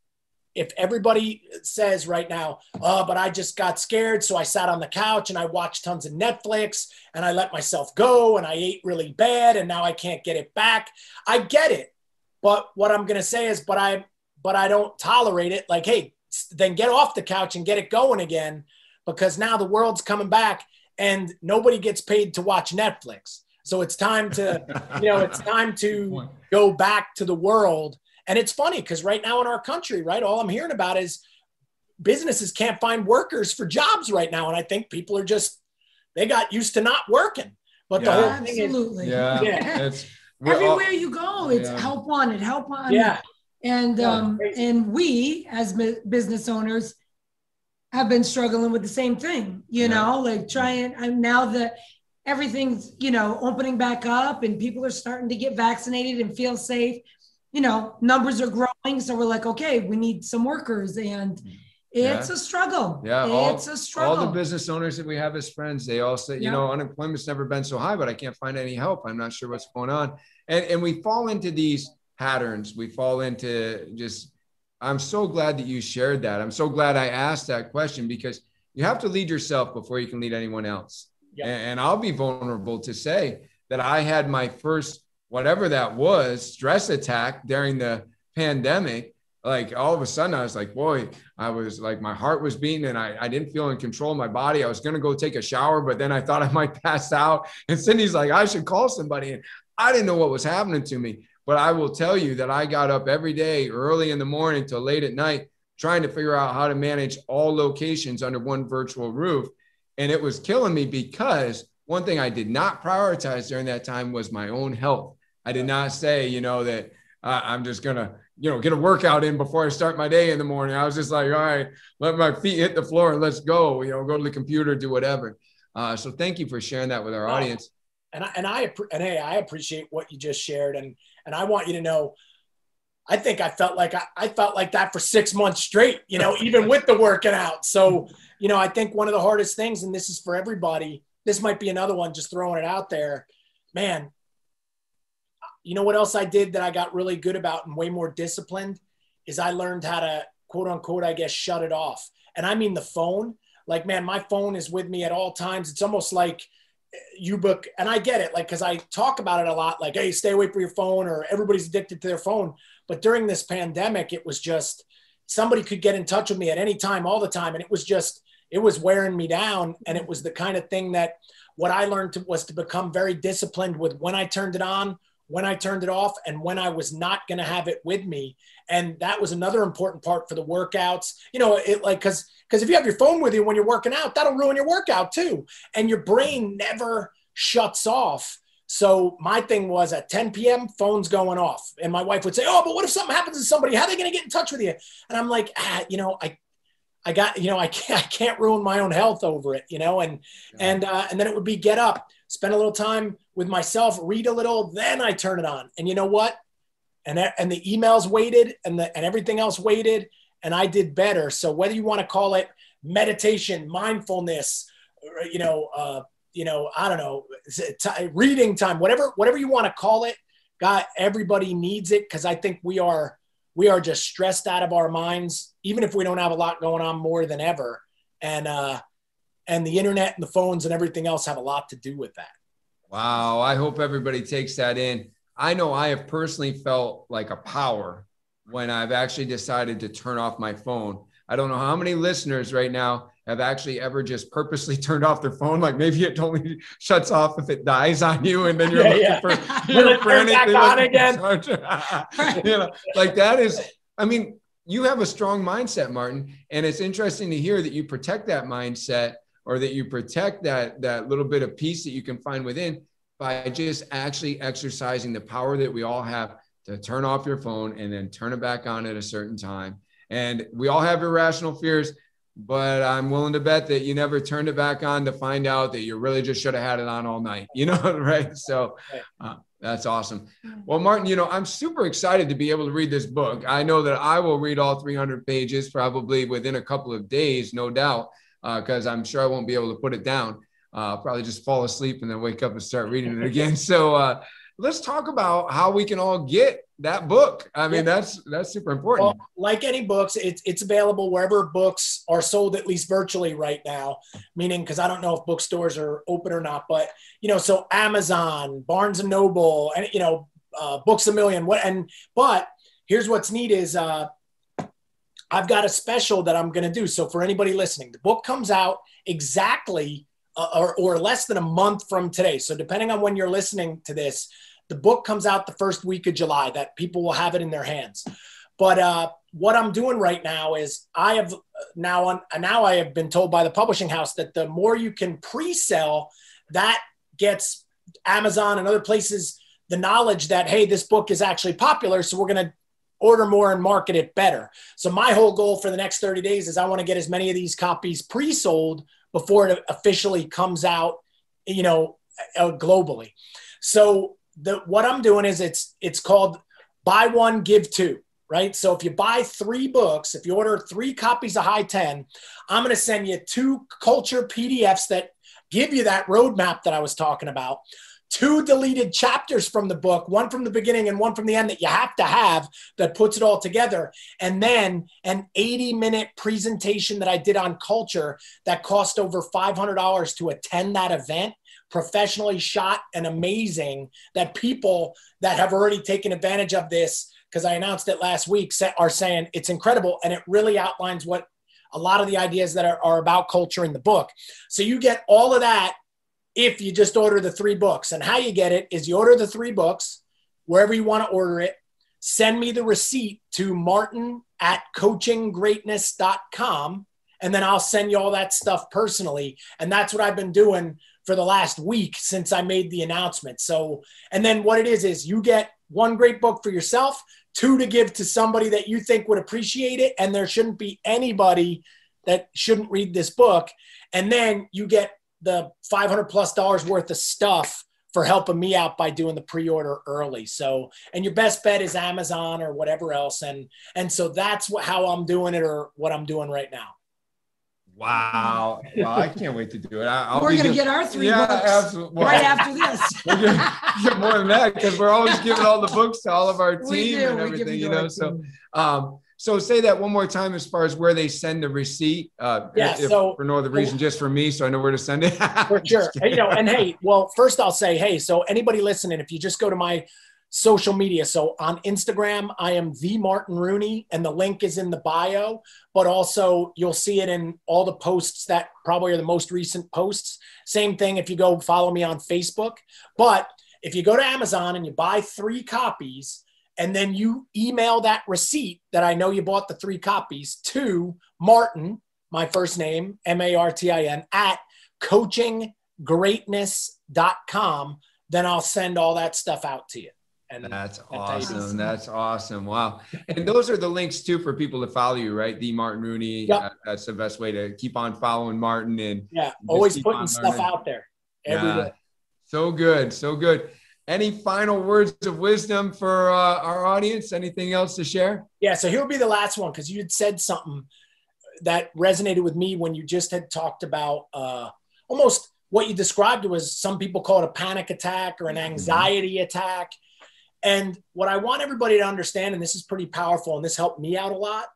if everybody says right now, oh, but I just got scared. So I sat on the couch and I watched tons of Netflix and I let myself go and I ate really bad and now I can't get it back. I get it. But what I'm going to say is, but I, but I don't tolerate it. Like, hey, then get off the couch and get it going again because now the world's coming back and nobody gets paid to watch Netflix. So it's time to, you know, it's time to go back to the world. And it's funny because right now in our country, right, all I'm hearing about is businesses can't find workers for jobs right now. And I think people are just, they got used to not working. But yeah. the whole thing Absolutely. is, yeah, yeah. It's, everywhere all, you go, it's yeah. help wanted, help wanted. Yeah. And um, and we as business owners have been struggling with the same thing, you yeah. know, like trying I'm now that everything's, you know, opening back up and people are starting to get vaccinated and feel safe, you know, numbers are growing. So we're like, okay, we need some workers and it's yeah. a struggle. Yeah, it's all, a struggle. All the business owners that we have as friends, they all say, you know, unemployment's never been so high, but I can't find any help. I'm not sure what's going on. And and we fall into these patterns. We fall into just I'm so glad that you shared that. I'm so glad I asked that question because you have to lead yourself before you can lead anyone else. Yeah. And, I'll be vulnerable to say that I had my first, whatever that was, stress attack during the pandemic. Like all of a sudden, I was like, boy, I was like, my heart was beating and I, I didn't feel in control of my body. I was going to go take a shower, but then I thought I might pass out. And Cindy's like, I should call somebody. And I didn't know what was happening to me. But I will tell you that I got up every day early in the morning till late at night trying to figure out how to manage all locations under one virtual roof. And it was killing me because one thing I did not prioritize during that time was my own health. I did not say, you know, that uh, I'm just going to, you know, get a workout in before I start my day in the morning. I was just like, all right, let my feet hit the floor and let's go, you know, go to the computer, do whatever. Uh, so thank you for sharing that with our audience. And I, and I, and hey, I appreciate what you just shared. And, and I want you to know, I think I felt like I, I felt like that for six months straight, you know, even with the working out. So, you know, I think one of the hardest things, and this is for everybody, this might be another one, just throwing it out there, man. You know what else I did that I got really good about and way more disciplined is I learned how to quote unquote, I guess, shut it off. And I mean the phone. Like, man, my phone is with me at all times. It's almost like eh, you book and i get it like because i talk about it a lot like hey stay away from your phone or everybody's addicted to their phone but during this pandemic it was just somebody could get in touch with me at any time all the time and it was just it was wearing me down and it was the kind of thing that what i learned to, was to become very disciplined with when i turned it on when I turned it off and when I was not going to have it with me. And that was another important part for the workouts. You know, it like, cause, cause if you have your phone with you when you're working out, that'll ruin your workout too. And your brain never shuts off. So my thing was at 10 p.m. phones going off, and my wife would say, "Oh, but what if something happens to somebody? How are they going to get in touch with you?" And I'm like, ah, you know, I, I got, you know, I can't, I can't ruin my own health over it, you know, and yeah. and uh, and then it would be get up, spend a little time with myself, read a little, then I turn it on. And you know what? And, and the emails waited and, the, and everything else waited and I did better. So whether you want to call it meditation, mindfulness, you know, uh, you know, I don't know, t- reading time, whatever, whatever you want to call it, God, everybody needs it. Cause I think we are, we are just stressed out of our minds, even if we don't have a lot going on more than ever. And, uh, and the internet and the phones and everything else have a lot to do with that. Wow. I hope everybody takes that in. I know I have personally felt like a power when I've actually decided to turn off my phone. I don't know how many listeners right now have actually ever just purposely turned off their phone. Like maybe it only shuts off if it dies on you, and then you're yeah, looking yeah. for, you know, for anything. on again. you know, like that is. I mean, you have a strong mindset, Martin, and it's interesting to hear that you protect that mindset or that you protect that that little bit of peace that you can find within by just actually exercising the power that we all have to turn off your phone and then turn it back on at a certain time. And we all have irrational fears, but I'm willing to bet that you never turned it back on to find out that you really just should have had it on all night, you know, right? So uh, that's awesome. Well, Martin, you know, I'm super excited to be able to read this book. I know that I will read all 300 pages probably within a couple of days, no doubt, because uh, I'm sure I won't be able to put it down. Uh, probably just fall asleep and then wake up and start reading it again. So, uh, let's talk about how we can all get that book. I mean, yeah. that's that's super important. Well, like any books, it's it's available wherever books are sold, at least virtually right now. Meaning, because I don't know if bookstores are open or not, but you know, so Amazon, Barnes and Noble, and you know, uh, Books a Million. What and but here's what's neat is uh, I've got a special that I'm going to do. So for anybody listening, the book comes out exactly. Uh, or, or less than a month from today. So, depending on when you're listening to this, the book comes out the first week of July that people will have it in their hands. But uh, what I'm doing right now is I have now on now I have been told by the publishing house that the more you can pre-sell, that gets Amazon and other places the knowledge that hey, this book is actually popular, so we're going to order more and market it better. So my whole goal for the next 30 days is I want to get as many of these copies pre-sold before it officially comes out, you know, uh, globally. So the what I'm doing is it's it's called buy one give two right so if you buy three books if you order three copies of high 10 i'm going to send you two culture pdfs that give you that roadmap that i was talking about two deleted chapters from the book one from the beginning and one from the end that you have to have that puts it all together and then an 80 minute presentation that i did on culture that cost over $500 to attend that event professionally shot and amazing that people that have already taken advantage of this because I announced it last week are saying it's incredible and it really outlines what a lot of the ideas that are, are about culture in the book. So you get all of that if you just order the three books. And how you get it is you order the three books wherever you want to order it. Send me the receipt to martin at coachinggreatness.com and then I'll send you all that stuff personally. And that's what I've been doing for the last week since I made the announcement. So, and then what it is is you get one great book for yourself, two to give to somebody that you think would appreciate it, and there shouldn't be anybody that shouldn't read this book. And then you get the 500 plus dollars worth of stuff for helping me out by doing the pre-order early. So, and your best bet is Amazon or whatever else. And, and so that's what, how I'm doing it or what I'm doing right now. Wow. Well, I can't wait to do it. I, we're going to get our three yeah, books absolutely. right after this. we're going to get more than that because we're always giving all the books to all of our team and everything, you know. So, um, so say that one more time as far as where they send the receipt. Uh, yeah. If, so for no other reason, just for me, so I know where to send it. for sure. you know, and hey, well, first I'll say, hey, so anybody listening, if you just go to my social media. So on Instagram, I am the Martin Rooney, and the link is in the bio. But also, you'll see it in all the posts that probably are the most recent posts. Same thing if you go follow me on Facebook. But if you go to Amazon and you buy three copies, and then you email that receipt that I know you bought the three copies to Martin, my first name, M A R T I N, at coachinggreatness.com, then I'll send all that stuff out to you. And that's awesome. That's awesome. Wow. And those are the links too for people to follow you, right? The Martin Rooney. Yep. Uh, that's the best way to keep on following Martin and yeah, always putting stuff out there every yeah. day. So good. So good. Any final words of wisdom for uh, our audience? Anything else to share? Yeah. So here will be the last one because you had said something that resonated with me when you just had talked about uh, almost what you described was some people call it a panic attack or an mm-hmm. anxiety mm-hmm. attack and what I want everybody to understand, and this is pretty powerful, and this helped me out a lot.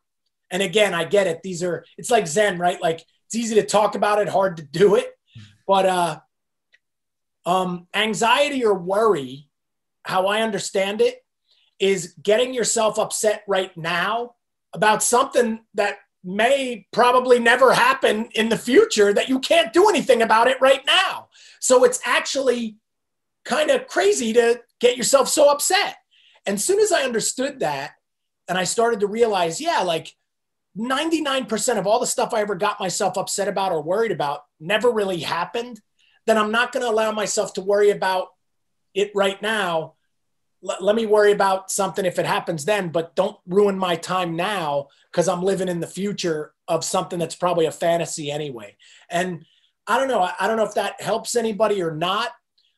And again, I get it. These are, it's like Zen, right? Like it's easy to talk about it, hard to do it. But uh, um, anxiety or worry, how I understand it, is getting yourself upset right now about something that may probably never happen in the future that you can't do anything about it right now. So it's actually kind of crazy to get yourself so upset. And soon as I understood that, and I started to realize, yeah, like 99% of all the stuff I ever got myself upset about or worried about never really happened, then I'm not going to allow myself to worry about it right now. L- let me worry about something if it happens then, but don't ruin my time now because I'm living in the future of something that's probably a fantasy anyway. And I don't know. I, I don't know if that helps anybody or not,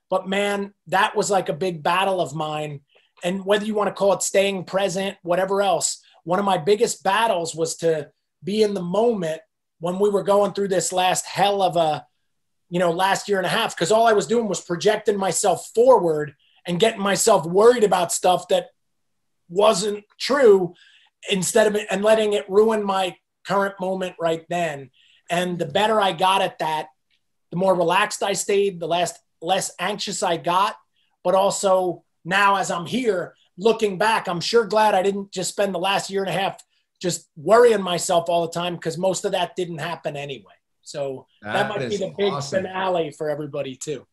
but man, that was like a big battle of mine. And whether you want to call it staying present, whatever else, one of my biggest battles was to be in the moment when we were going through this last hell of a, you know, last year and a half. Cause all I was doing was projecting myself forward and getting myself worried about stuff that wasn't true instead of it and letting it ruin my current moment right then. And the better I got at that, the more relaxed I stayed, the less less anxious I got, but also now as I'm here, looking back, I'm sure glad I didn't just spend the last year and a half just worrying myself all the time because most of that didn't happen anyway. So that, that might be the big awesome. finale for everybody too.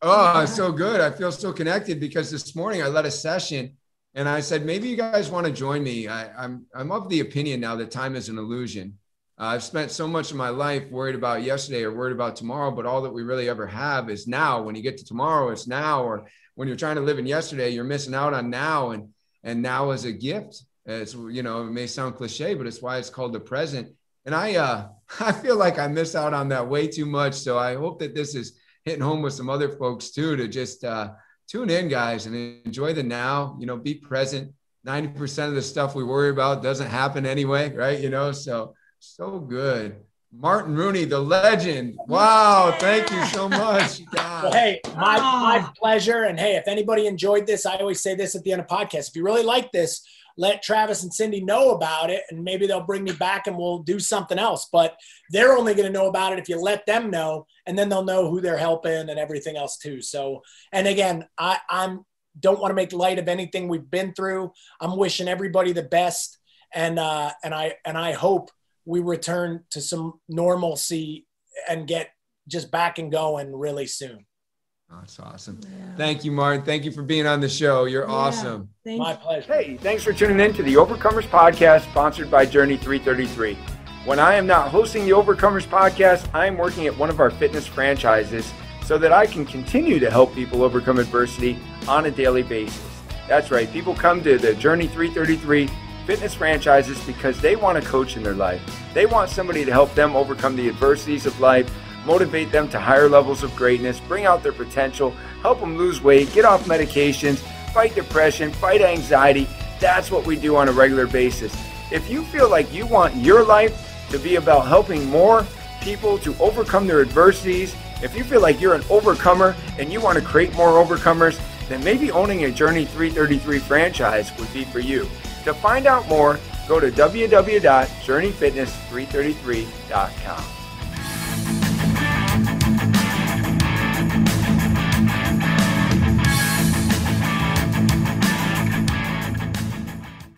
Oh, so good. I feel so connected because this morning I led a session and I said, maybe you guys want to join me. I, am I'm, I'm of the opinion now that time is an illusion. Uh, I've spent so much of my life worried about yesterday or worried about tomorrow, but all that we really ever have is now. When you get to tomorrow, it's now. Or when you're trying to live in yesterday, you're missing out on now. And and now is a gift. It's you know, it may sound cliche, but it's why it's called the present. And I uh I feel like I miss out on that way too much. So I hope that this is hitting home with some other folks too to just uh tune in, guys, and enjoy the now. You know, be present. 90% of the stuff we worry about doesn't happen anyway, right? You know, so so good. Martin Rooney, the legend. Wow, thank you so much. Well, hey, my, my pleasure. And hey, if anybody enjoyed this, I always say this at the end of podcast. If you really like this, let Travis and Cindy know about it, and maybe they'll bring me back and we'll do something else. But they're only going to know about it if you let them know, and then they'll know who they're helping and everything else too. So, and again, I, I'm don't want to make light of anything we've been through. I'm wishing everybody the best, and uh, and I and I hope we return to some normalcy and get just back and going really soon. That's awesome. Yeah. Thank you, Martin. Thank you for being on the show. You're yeah. awesome. Thank My pleasure. Hey, thanks for tuning in to the Overcomers Podcast, sponsored by Journey 333. When I am not hosting the Overcomers Podcast, I am working at one of our fitness franchises so that I can continue to help people overcome adversity on a daily basis. That's right. People come to the Journey 333 fitness franchises because they want a coach in their life. They want somebody to help them overcome the adversities of life, motivate them to higher levels of greatness, bring out their potential, help them lose weight, get off medications, fight depression, fight anxiety. That's what we do on a regular basis. If you feel like you want your life to be about helping more people to overcome their adversities, if you feel like you're an overcomer and you want to create more overcomers, then maybe owning a Journey 333 franchise would be for you. To find out more, go to www.journeyfitness333.com.